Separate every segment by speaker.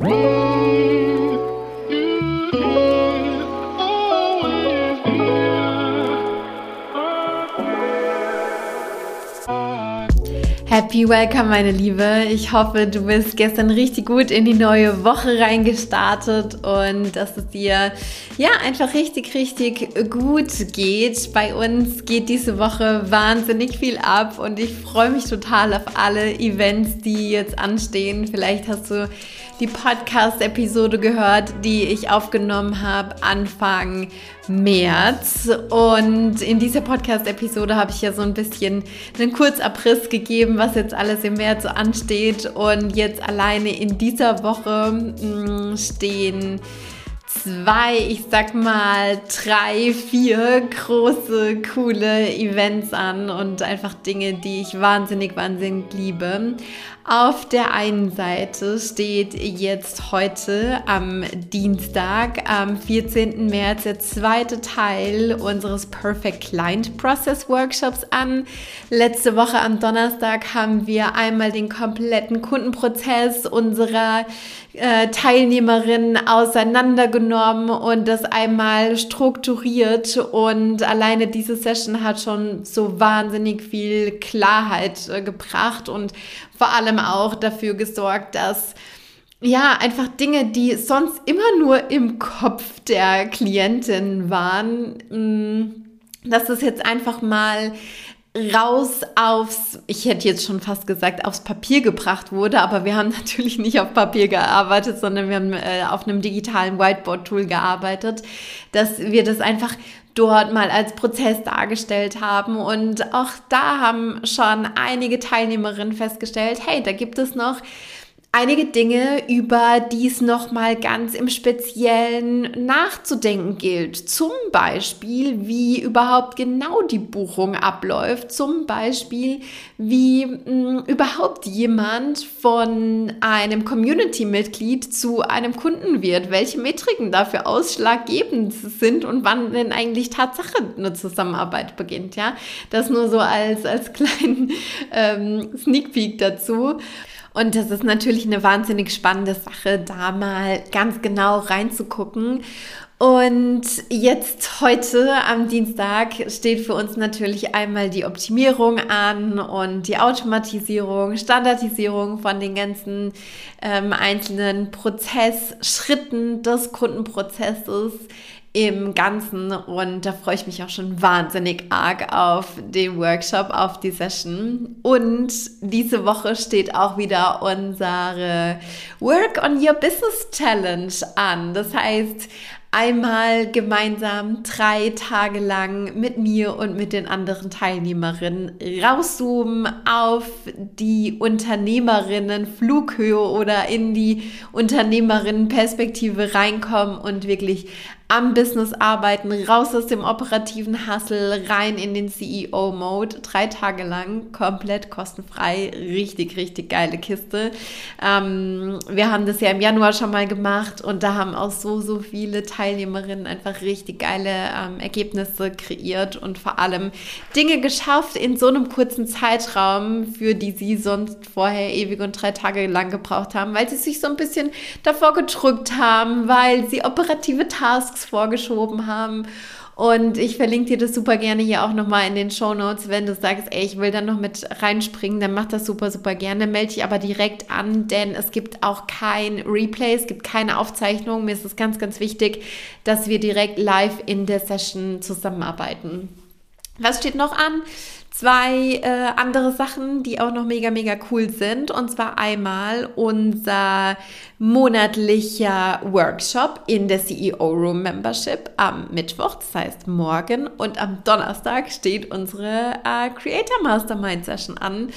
Speaker 1: Happy Welcome, meine Liebe. Ich hoffe, du bist gestern richtig gut in die neue Woche reingestartet und dass es dir ja einfach richtig, richtig gut geht. Bei uns geht diese Woche wahnsinnig viel ab und ich freue mich total auf alle Events, die jetzt anstehen. Vielleicht hast du die Podcast-Episode gehört, die ich aufgenommen habe Anfang März. Und in dieser Podcast-Episode habe ich ja so ein bisschen einen Kurzabriss gegeben, was jetzt alles im März so ansteht. Und jetzt alleine in dieser Woche mh, mm, stehen zwei, ich sag mal drei, vier große, coole Events an und einfach Dinge, die ich wahnsinnig, wahnsinnig liebe. Auf der einen Seite steht jetzt heute am Dienstag, am 14. März, der zweite Teil unseres Perfect Client Process Workshops an. Letzte Woche am Donnerstag haben wir einmal den kompletten Kundenprozess unserer äh, Teilnehmerinnen auseinandergenommen und das einmal strukturiert. Und alleine diese Session hat schon so wahnsinnig viel Klarheit äh, gebracht und vor allem auch dafür gesorgt, dass ja, einfach Dinge, die sonst immer nur im Kopf der Klientin waren, mm, dass das jetzt einfach mal raus aufs, ich hätte jetzt schon fast gesagt, aufs Papier gebracht wurde, aber wir haben natürlich nicht auf Papier gearbeitet, sondern wir haben äh, auf einem digitalen Whiteboard-Tool gearbeitet, dass wir das einfach dort mal als Prozess dargestellt haben. Und auch da haben schon einige Teilnehmerinnen festgestellt, hey, da gibt es noch einige Dinge, über die es nochmal ganz im Speziellen nachzudenken gilt. Zum Beispiel, wie überhaupt genau die Buchung abläuft. Zum Beispiel, wie mh, hm, überhaupt jemand von einem Community-Mitglied zu einem Kunden wird. Welche Metriken dafür ausschlaggebend sind und wann denn eigentlich Tatsache eine Zusammenarbeit beginnt. Ja, das nur so als, als kleinen ähm, Sneak Peek dazu. Und das ist natürlich eine wahnsinnig spannende Sache, da mal ganz genau reinzugucken. Und jetzt heute am Dienstag steht für uns natürlich einmal die Optimierung an und die Automatisierung, Standardisierung von den ganzen ähm, einzelnen Prozessschritten des Kundenprozesses im Ganzen und da freue ich mich auch schon wahnsinnig arg auf den Workshop, auf die Session. Und diese Woche steht auch wieder unsere Work on Your Business Challenge an. Das heißt, einmal gemeinsam drei Tage lang mit mir und mit den anderen Teilnehmerinnen rauszoomen auf die Unternehmerinnen Flughöhe oder in die Unternehmerinnenperspektive reinkommen und wirklich am Business arbeiten, raus aus dem operativen Hustle, rein in den CEO-Mode, drei Tage lang, komplett kostenfrei, richtig, richtig geile Kiste. Ähm, wir haben das ja im Januar schon mal gemacht und da haben auch so, so viele Teilnehmerinnen einfach richtig geile ähm, Ergebnisse kreiert und vor allem Dinge geschafft in so einem kurzen Zeitraum, für die sie sonst vorher ewig und drei Tage lang gebraucht haben, weil sie sich so ein bisschen davor gedrückt haben, weil sie operative Tasks Tasks vorgeschoben haben. Und ich verlinke dir das super gerne hier auch nochmal in den Show Notes. Wenn du sagst, ey, ich will da noch mit reinspringen, dann mach das super, super gerne. Melde dich aber direkt an, denn es gibt auch kein Replay, es gibt keine Aufzeichnung. Mir ist es ganz, ganz wichtig, dass wir direkt live in der Session zusammenarbeiten. Was steht noch an? Zwei äh, andere Sachen, die auch noch mega, mega cool sind. Und zwar einmal unser monatlicher Workshop in der CEO Room Membership am Mittwoch, das heißt morgen. Und am Donnerstag steht unsere äh, Creator Mastermind Session an.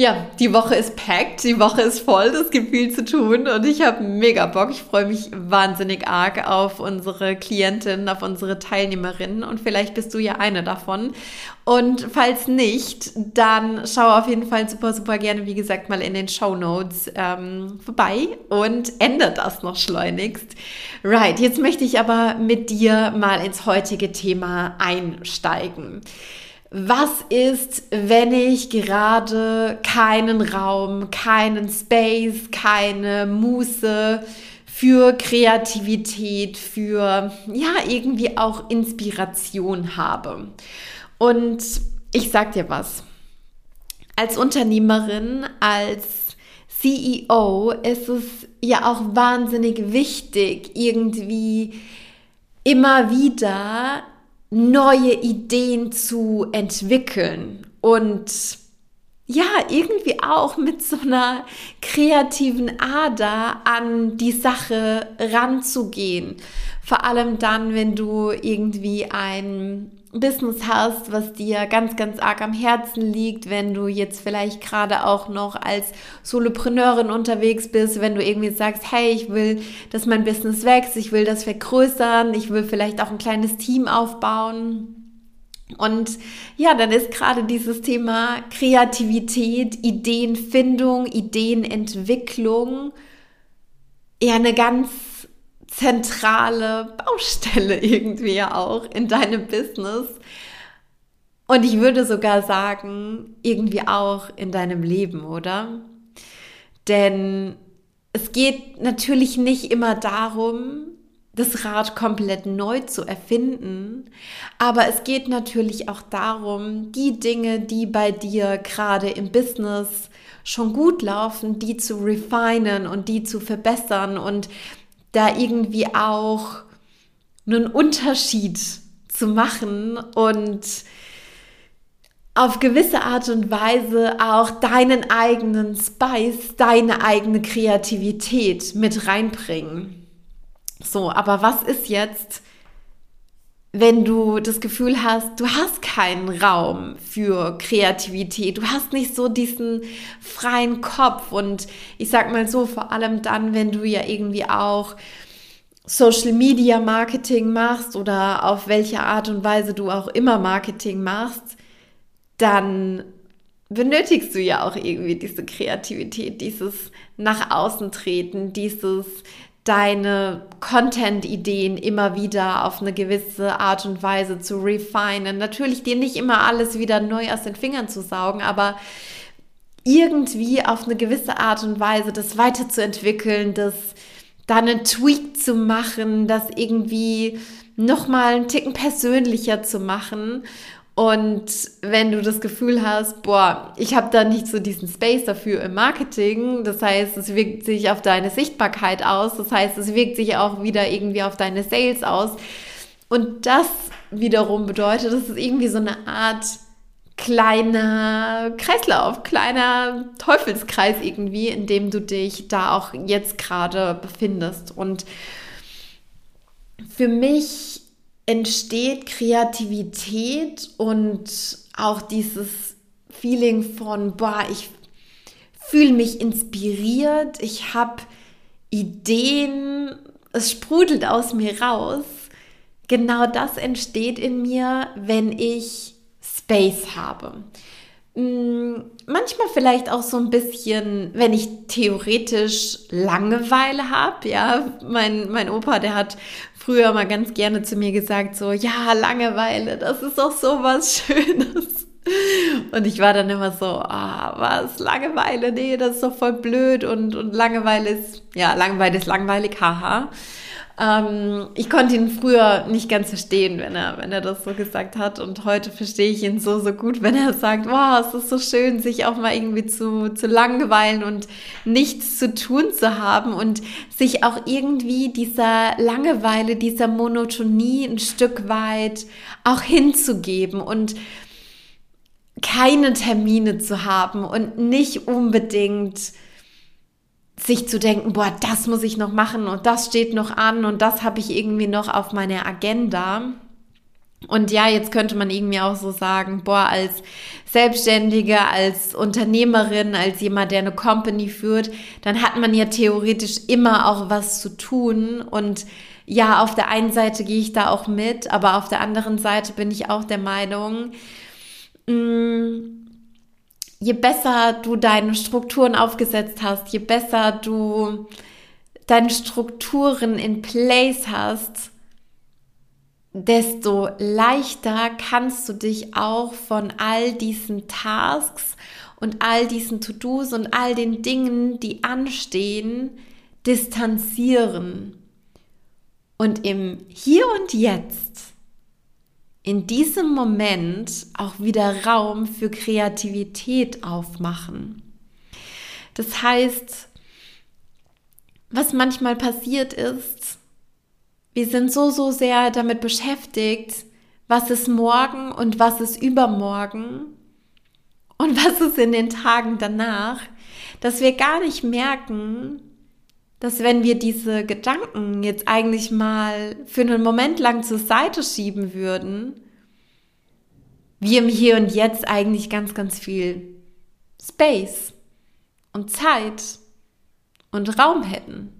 Speaker 1: Ja, die Woche ist packed, die Woche ist voll, es gibt viel zu tun und ich habe mega Bock. Ich freue mich wahnsinnig arg auf unsere Klientinnen, auf unsere Teilnehmerinnen und vielleicht bist du ja eine davon. Und falls nicht, dann schau auf jeden Fall super, super gerne, wie gesagt, mal in den Show Notes ähm, vorbei und ändert das noch schleunigst. Right, jetzt möchte ich aber mit dir mal ins heutige Thema einsteigen. Was ist, wenn ich gerade keinen Raum, keinen Space, keine Muße für Kreativität, für ja, irgendwie auch Inspiration habe. Und ich sag dir was. Als Unternehmerin, als CEO ist es ja auch wahnsinnig wichtig, irgendwie immer wieder neue Ideen zu entwickeln und ja, irgendwie auch mit so einer kreativen Ader an die Sache ranzugehen. Vor allem dann, wenn du irgendwie ein Business hast, was dir ganz, ganz arg am Herzen liegt, wenn du jetzt vielleicht gerade auch noch als Solopreneurin unterwegs bist, wenn du irgendwie sagst, hey, ich will, dass mein Business wächst, ich will das vergrößern, ich will vielleicht auch ein kleines Team aufbauen. Und ja, dann ist gerade dieses Thema Kreativität, Ideenfindung, Ideenentwicklung eher eine ganz zentrale Baustelle irgendwie auch in deinem Business. Und ich würde sogar sagen, irgendwie auch in deinem Leben, oder? Denn es geht natürlich nicht immer darum, das Rad komplett neu zu erfinden, aber es geht natürlich auch darum, die Dinge, die bei dir gerade im Business schon gut laufen, die zu refinen und die zu verbessern und da irgendwie auch einen Unterschied zu machen und auf gewisse Art und Weise auch deinen eigenen Spice, deine eigene Kreativität mit reinbringen. So, aber was ist jetzt, wenn du das Gefühl hast, du hast keinen Raum für Kreativität, du hast nicht so diesen freien Kopf. Und ich sag mal so, vor allem dann, wenn du ja irgendwie auch Social Media Marketing machst oder auf welche Art und Weise du auch immer Marketing machst, dann benötigst du ja auch irgendwie diese Kreativität, dieses nach außen treten, dieses deine Content-Ideen immer wieder auf eine gewisse Art und Weise zu refinen. Natürlich dir nicht immer alles wieder neu aus den Fingern zu saugen, aber irgendwie auf eine gewisse Art und Weise das weiterzuentwickeln, das dann einen Tweak zu machen, das irgendwie nochmal einen Ticken persönlicher zu machen und wenn du das Gefühl hast, boah, ich habe da nicht so diesen Space dafür im Marketing, das heißt, es wirkt sich auf deine Sichtbarkeit aus, das heißt, es wirkt sich auch wieder irgendwie auf deine Sales aus. Und das wiederum bedeutet, das ist irgendwie so eine Art kleiner Kreislauf, kleiner Teufelskreis irgendwie, in dem du dich da auch jetzt gerade befindest. Und für mich entsteht Kreativität und auch dieses Feeling von, boah, ich fühle mich inspiriert, ich habe Ideen, es sprudelt aus mir raus. Genau das entsteht in mir, wenn ich Space habe. Hm, manchmal vielleicht auch so ein bisschen, wenn ich theoretisch Langeweile habe. Ja, mein, mein Opa, der hat früher mal ganz gerne zu mir gesagt, so, ja, Langeweile, das ist doch so was Schönes. Und ich war dann immer so, ah, was, Langeweile, nee, das ist doch voll blöd und, und Langeweile ist, ja, Langeweile ist langweilig, haha. Ähm, ich konnte ihn früher nicht ganz verstehen, wenn er, wenn er das so gesagt hat. Und heute verstehe ich ihn so, so gut, wenn er sagt, wow, es ist so schön, sich auch mal irgendwie zu, zu langweilen und nichts zu tun zu haben und sich auch irgendwie dieser Langeweile, dieser Monotonie ein Stück weit auch hinzugeben und keine Termine zu haben und nicht unbedingt sich zu denken, boah, das muss ich noch machen und das steht noch an und das habe ich irgendwie noch auf meiner Agenda. Und ja, jetzt könnte man irgendwie auch so sagen, boah, als Selbstständige, als Unternehmerin, als jemand, der eine Company führt, dann hat man ja theoretisch immer auch was zu tun. Und ja, auf der einen Seite gehe ich da auch mit, aber auf der anderen Seite bin ich auch der Meinung, je besser du deine Strukturen aufgesetzt hast, je besser du deine Strukturen in place hast, desto leichter kannst du dich auch von all diesen Tasks und all diesen To-Dos und all den Dingen, die anstehen, distanzieren. Und im Hier und Jetzt, in diesem Moment auch wieder Raum für Kreativität aufmachen. Das heißt, was manchmal passiert ist, wir sind so, so sehr damit beschäftigt, was ist morgen und was ist übermorgen und was ist in den Tagen danach, dass wir gar nicht merken, dass wenn wir diese Gedanken jetzt eigentlich mal für einen Moment lang zur Seite schieben würden, wir im Hier und Jetzt eigentlich ganz, ganz viel Space und Zeit und Raum hätten.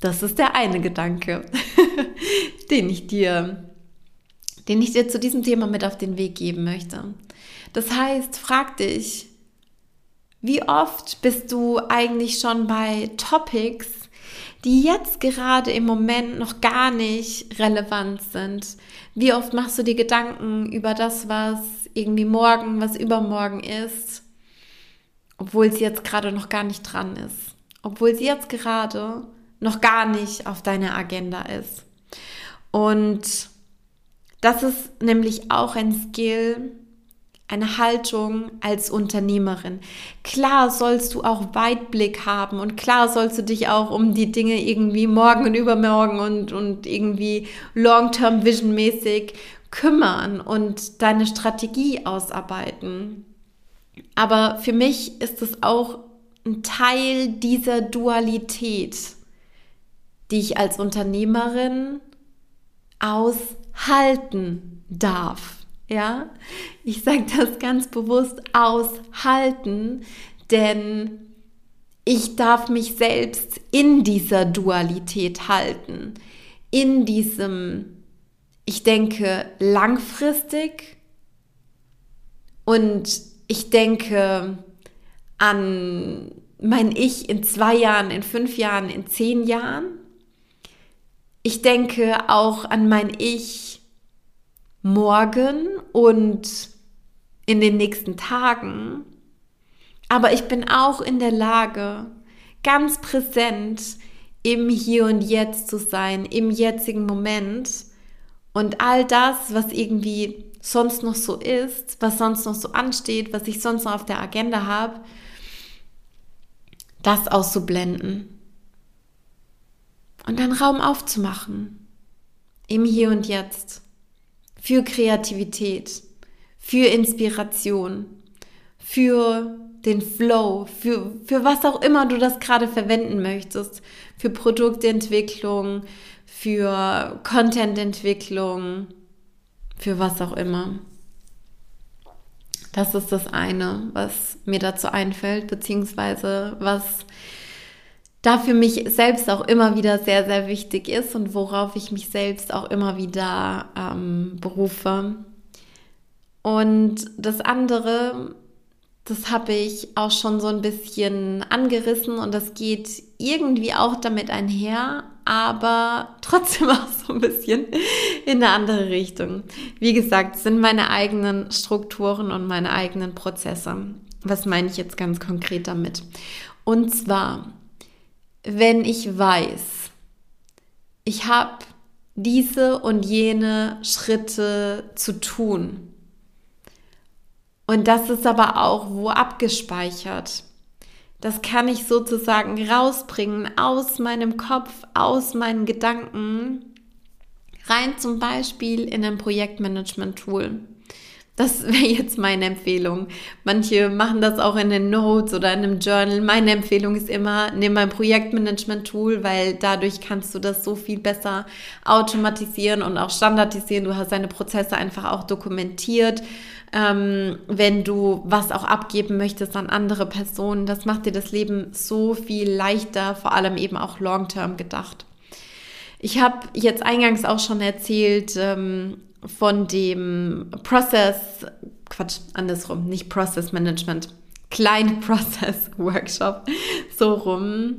Speaker 1: Das ist der eine Gedanke, den ich dir, den ich dir zu diesem Thema mit auf den Weg geben möchte. Das heißt, frag dich, wie oft bist du eigentlich schon bei Topics, die jetzt gerade im Moment noch gar nicht relevant sind? Wie oft machst du dir Gedanken über das, was irgendwie morgen, was übermorgen ist, obwohl es jetzt gerade noch gar nicht dran ist? Obwohl es jetzt gerade noch gar nicht auf deiner Agenda ist. Und das ist nämlich auch ein Skill, eine Haltung als Unternehmerin. Klar sollst du auch Weitblick haben und klar sollst du dich auch um die Dinge irgendwie morgen und übermorgen und, und irgendwie long-term vision mäßig kümmern und deine Strategie ausarbeiten. Aber für mich ist es auch ein Teil dieser Dualität, die ich als Unternehmerin aushalten darf. Ja, ich sage das ganz bewusst aushalten, denn ich darf mich selbst in dieser Dualität halten, in diesem, ich denke langfristig und ich denke an mein Ich in zwei Jahren, in fünf Jahren, in zehn Jahren. Ich denke auch an mein Ich morgen und in den nächsten Tagen. Aber ich bin auch in der Lage, ganz präsent im Hier und Jetzt zu sein, im jetzigen Moment. Und all das, was irgendwie sonst noch so ist, was sonst noch so ansteht, was ich sonst noch auf der Agenda habe, das auszublenden. Und dann Raum aufzumachen. Im Hier und Jetzt für Kreativität, für Inspiration, für den Flow, für, für was auch immer du das gerade verwenden möchtest, für Produktentwicklung, für Contententwicklung, für was auch immer. Das ist das eine, was mir dazu einfällt, beziehungsweise was da für mich selbst auch immer wieder sehr, sehr wichtig ist und worauf ich mich selbst auch immer wieder ähm, berufe. Und das andere, das habe ich auch schon so ein bisschen angerissen und das geht irgendwie auch damit einher, aber trotzdem auch so ein bisschen in eine andere Richtung. Wie gesagt, sind meine eigenen Strukturen und meine eigenen Prozesse. Was meine ich jetzt ganz konkret damit? Und zwar wenn ich weiß, ich habe diese und jene Schritte zu tun. Und das ist aber auch wo abgespeichert. Das kann ich sozusagen rausbringen aus meinem Kopf, aus meinen Gedanken, rein zum Beispiel in ein Projektmanagement-Tool. Das wäre jetzt meine Empfehlung. Manche machen das auch in den Notes oder in einem Journal. Meine Empfehlung ist immer, nimm ein Projektmanagement-Tool, weil dadurch kannst du das so viel besser automatisieren und auch standardisieren. Du hast deine Prozesse einfach auch dokumentiert. Ähm, wenn du was auch abgeben möchtest an andere Personen, das macht dir das Leben so viel leichter, vor allem eben auch long-term gedacht. Ich habe jetzt eingangs auch schon erzählt, ähm, von dem Process, Quatsch, andersrum, nicht Process Management, Klein Process Workshop, so rum,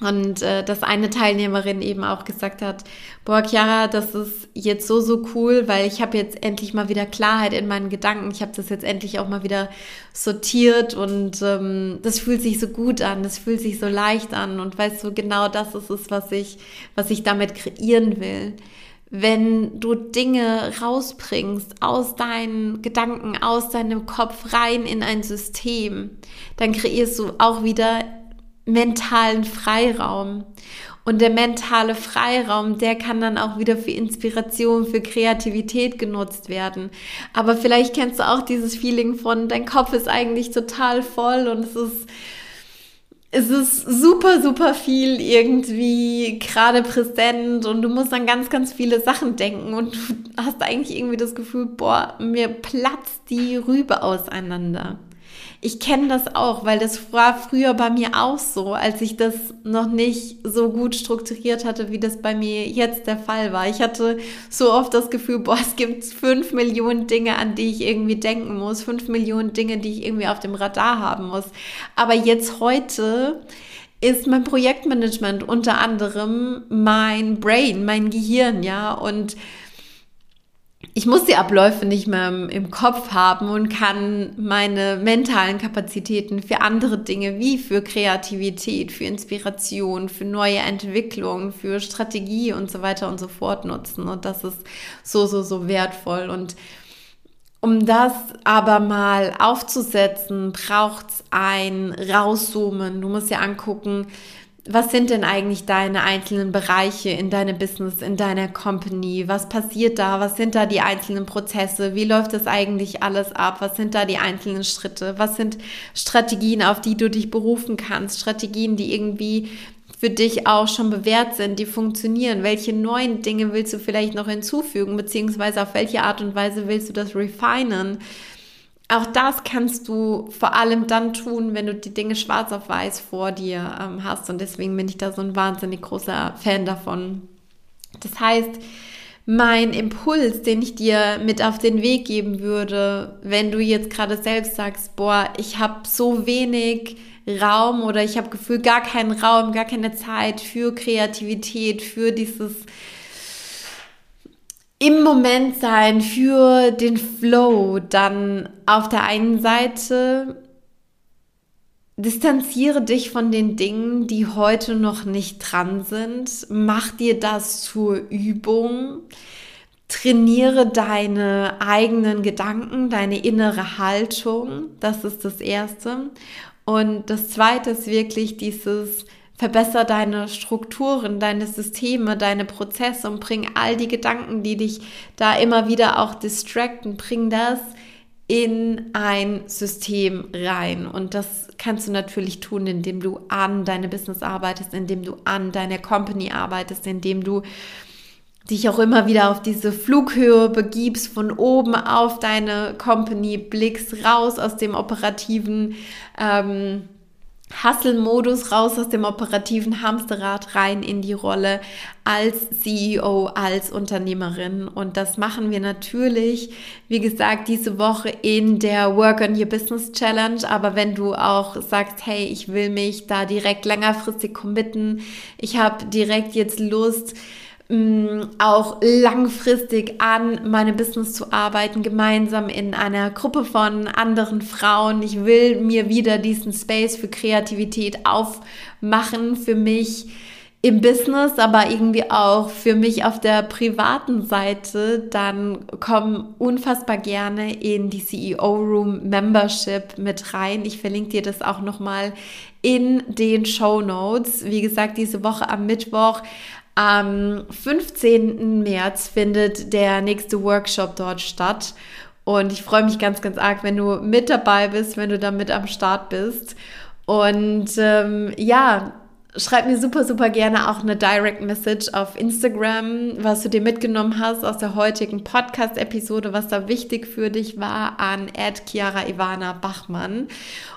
Speaker 1: Und äh, dass eine Teilnehmerin eben auch gesagt hat, boah, Chiara, das ist jetzt so, so cool, weil ich habe jetzt endlich mal wieder Klarheit in meinen Gedanken. Ich habe das jetzt endlich auch mal wieder sortiert und ähm, das fühlt sich so gut an, das fühlt sich so leicht an und weißt du, genau das ist es, was ich, was ich damit kreieren will. Wenn du Dinge rausbringst aus deinen Gedanken, aus deinem Kopf rein in ein System, dann kreierst du auch wieder mentalen Freiraum. Und der mentale Freiraum, der kann dann auch wieder für Inspiration, für Kreativität genutzt werden. Aber vielleicht kennst du auch dieses Feeling von, dein Kopf ist eigentlich total voll und es ist, es ist super, super viel irgendwie gerade präsent und du musst an ganz, ganz viele Sachen denken und du hast eigentlich irgendwie das Gefühl, boah, mir platzt die Rübe auseinander. Ich kenne das auch, weil das war früher bei mir auch so, als ich das noch nicht so gut strukturiert hatte, wie das bei mir jetzt der Fall war. Ich hatte so oft das Gefühl, boah, es gibt fünf Millionen Dinge, an die ich irgendwie denken muss, fünf Millionen Dinge, die ich irgendwie auf dem Radar haben muss. Aber jetzt heute ist mein Projektmanagement unter anderem mein Brain, mein Gehirn, ja, und ich muss die Abläufe nicht mehr im Kopf haben und kann meine mentalen Kapazitäten für andere Dinge wie für Kreativität, für Inspiration, für neue Entwicklung, für Strategie und so weiter und so fort nutzen. Und das ist so, so, so wertvoll. Und um das aber mal aufzusetzen, braucht es ein Rauszoomen. Du musst ja angucken, was sind denn eigentlich deine einzelnen Bereiche in deinem Business, in deiner Company? Was passiert da? Was sind da die einzelnen Prozesse? Wie läuft das eigentlich alles ab? Was sind da die einzelnen Schritte? Was sind Strategien, auf die du dich berufen kannst? Strategien, die irgendwie für dich auch schon bewährt sind, die funktionieren? Welche neuen Dinge willst du vielleicht noch hinzufügen? Beziehungsweise auf welche Art und Weise willst du das refinen? Auch das kannst du vor allem dann tun, wenn du die Dinge schwarz auf weiß vor dir ähm, hast. Und deswegen bin ich da so ein wahnsinnig großer Fan davon. Das heißt, mein Impuls, den ich dir mit auf den Weg geben würde, wenn du jetzt gerade selbst sagst, boah, ich habe so wenig Raum oder ich habe Gefühl gar keinen Raum, gar keine Zeit für Kreativität, für dieses im Moment sein, für den Flow, dann auf der einen Seite distanziere dich von den Dingen, die heute noch nicht dran sind. Mach dir das zur Übung. Trainiere deine eigenen Gedanken, deine innere Haltung. Das ist das Erste. Und das Zweite ist wirklich dieses Verbessere deine Strukturen, deine Systeme, deine Prozesse und bring all die Gedanken, die dich da immer wieder auch distracten, bring das in ein System rein. Und das kannst du natürlich tun, indem du an deine Business arbeitest, indem du an deiner Company arbeitest, indem du dich auch immer wieder auf diese Flughöhe begibst, von oben auf deine Company blickst, raus aus dem operativen ähm, Hustle-Modus raus aus dem operativen Hamsterrad rein in die Rolle als CEO, als Unternehmerin. Und das machen wir natürlich, wie gesagt, diese Woche in der Work on Your Business Challenge. Aber wenn du auch sagst, hey, ich will mich da direkt längerfristig committen, ich habe direkt jetzt Lust, auch langfristig an meinem Business zu arbeiten, gemeinsam in einer Gruppe von anderen Frauen. Ich will mir wieder diesen Space für Kreativität aufmachen, für mich im Business, aber irgendwie auch für mich auf der privaten Seite, dann komm unfassbar gerne in die CEO Room Membership mit rein. Ich verlinke dir das auch nochmal in den Show Notes. Wie gesagt, diese Woche am Mittwoch am 15. März findet der nächste Workshop dort statt. Und ich freue mich ganz, ganz arg, wenn du mit dabei bist, wenn du da mit am Start bist. Und ähm, ja, schreib mir super, super gerne auch eine Direct Message auf Instagram, was du dir mitgenommen hast aus der heutigen Podcast-Episode, was da wichtig für dich war, an Chiara Ivana Bachmann.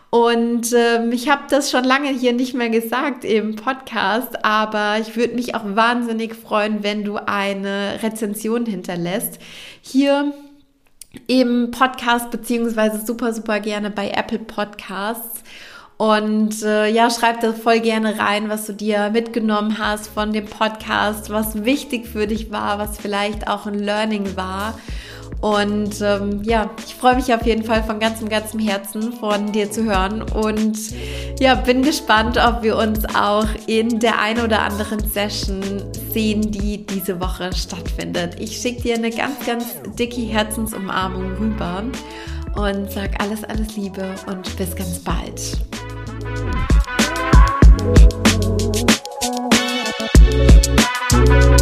Speaker 1: Und ähm, ich habe das schon lange hier nicht mehr gesagt im Podcast, aber ich würde mich auch wahnsinnig freuen, wenn du eine Rezension hinterlässt. Hier im Podcast beziehungsweise super, super gerne bei Apple Podcasts. Und äh, ja, schreib da voll gerne rein, was du dir mitgenommen hast von dem Podcast, was wichtig für dich war, was vielleicht auch ein Learning war. Und ähm, ja, ich freue mich auf jeden Fall von ganzem, ganzem Herzen von dir zu hören. Und ja, bin gespannt, ob wir uns auch in der ein oder anderen Session sehen, die diese Woche stattfindet. Ich schicke dir eine ganz, ganz dicke Herzensumarmung rüber und sag alles, alles Liebe und bis ganz bald. Thank